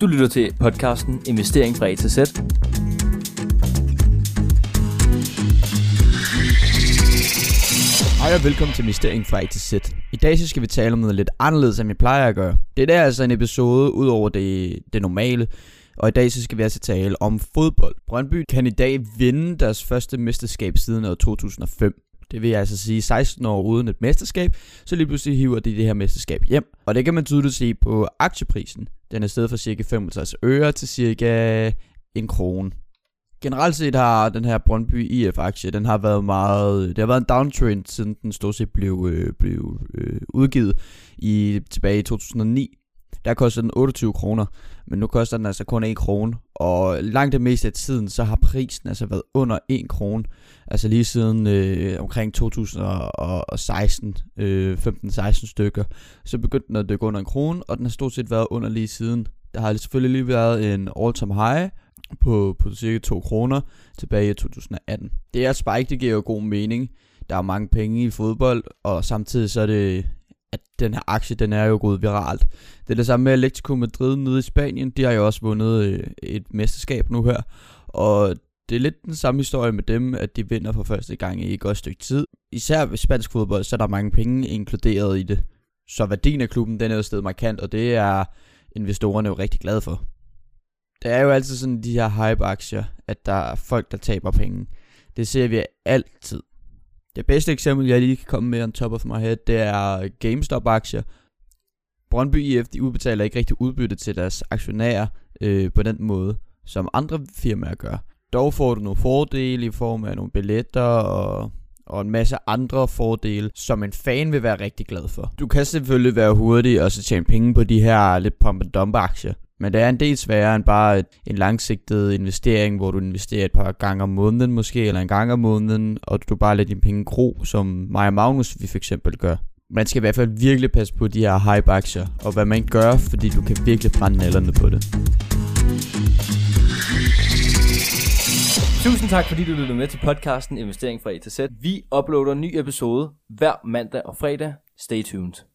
Du lytter til podcasten Investering fra A til Z. Hej og velkommen til Investering fra A til Z. I dag så skal vi tale om noget lidt anderledes, end vi plejer at gøre. Det er altså en episode ud over det, det normale, og i dag så skal vi altså tale om fodbold. Brøndby kan i dag vinde deres første mesterskab siden år 2005. Det vil altså sige 16 år uden et mesterskab, så lige pludselig hiver de det her mesterskab hjem. Og det kan man tydeligt se på aktieprisen. Den er steget fra cirka 65 øre til cirka en krone. Generelt set har den her Brøndby IF-aktie, den har været meget, det har været en downtrend, siden den stort set blev, øh, blev øh, udgivet i, tilbage i 2009. Der kostede den 28 kroner, men nu koster den altså kun 1 krone. Og langt det meste af tiden, så har prisen altså været under 1 krone. Altså lige siden øh, omkring 2016, øh, 15-16 stykker, så begyndte den at dykke under en krone, og den har stort set været under lige siden. Der har selvfølgelig lige været en all-time high, på, på cirka 2 kroner tilbage i 2018. Det er Spike, det giver jo god mening. Der er mange penge i fodbold, og samtidig så er det, at den her aktie, den er jo gået viralt. Det er det samme med Atletico Madrid nede i Spanien. De har jo også vundet øh, et mesterskab nu her, og det er lidt den samme historie med dem, at de vinder for første gang i et godt stykke tid. Især ved spansk fodbold, så er der mange penge inkluderet i det. Så værdien af klubben, den er jo stedet markant, og det er investorerne jo rigtig glade for. Det er jo altid sådan de her hype-aktier, at der er folk, der taber penge. Det ser vi altid. Det bedste eksempel, jeg lige kan komme med on top of my head, det er GameStop-aktier. Brøndby IF, de udbetaler ikke rigtig udbytte til deres aktionærer øh, på den måde, som andre firmaer gør. Dog får du nogle fordele i form af nogle billetter og, og en masse andre fordele, som en fan vil være rigtig glad for. Du kan selvfølgelig være hurtig og så tjene penge på de her lidt pump and dump aktier. Men det er en del sværere end bare en langsigtet investering, hvor du investerer et par gange om måneden måske, eller en gang om måneden, og du bare lader dine penge gro, som mig og Magnus vi for eksempel gør. Man skal i hvert fald virkelig passe på de her hype-aktier, og hvad man gør, fordi du kan virkelig brænde nallerne på det. Tusind tak, fordi du lyttede med til podcasten Investering fra A til Z. Vi uploader en ny episode hver mandag og fredag. Stay tuned.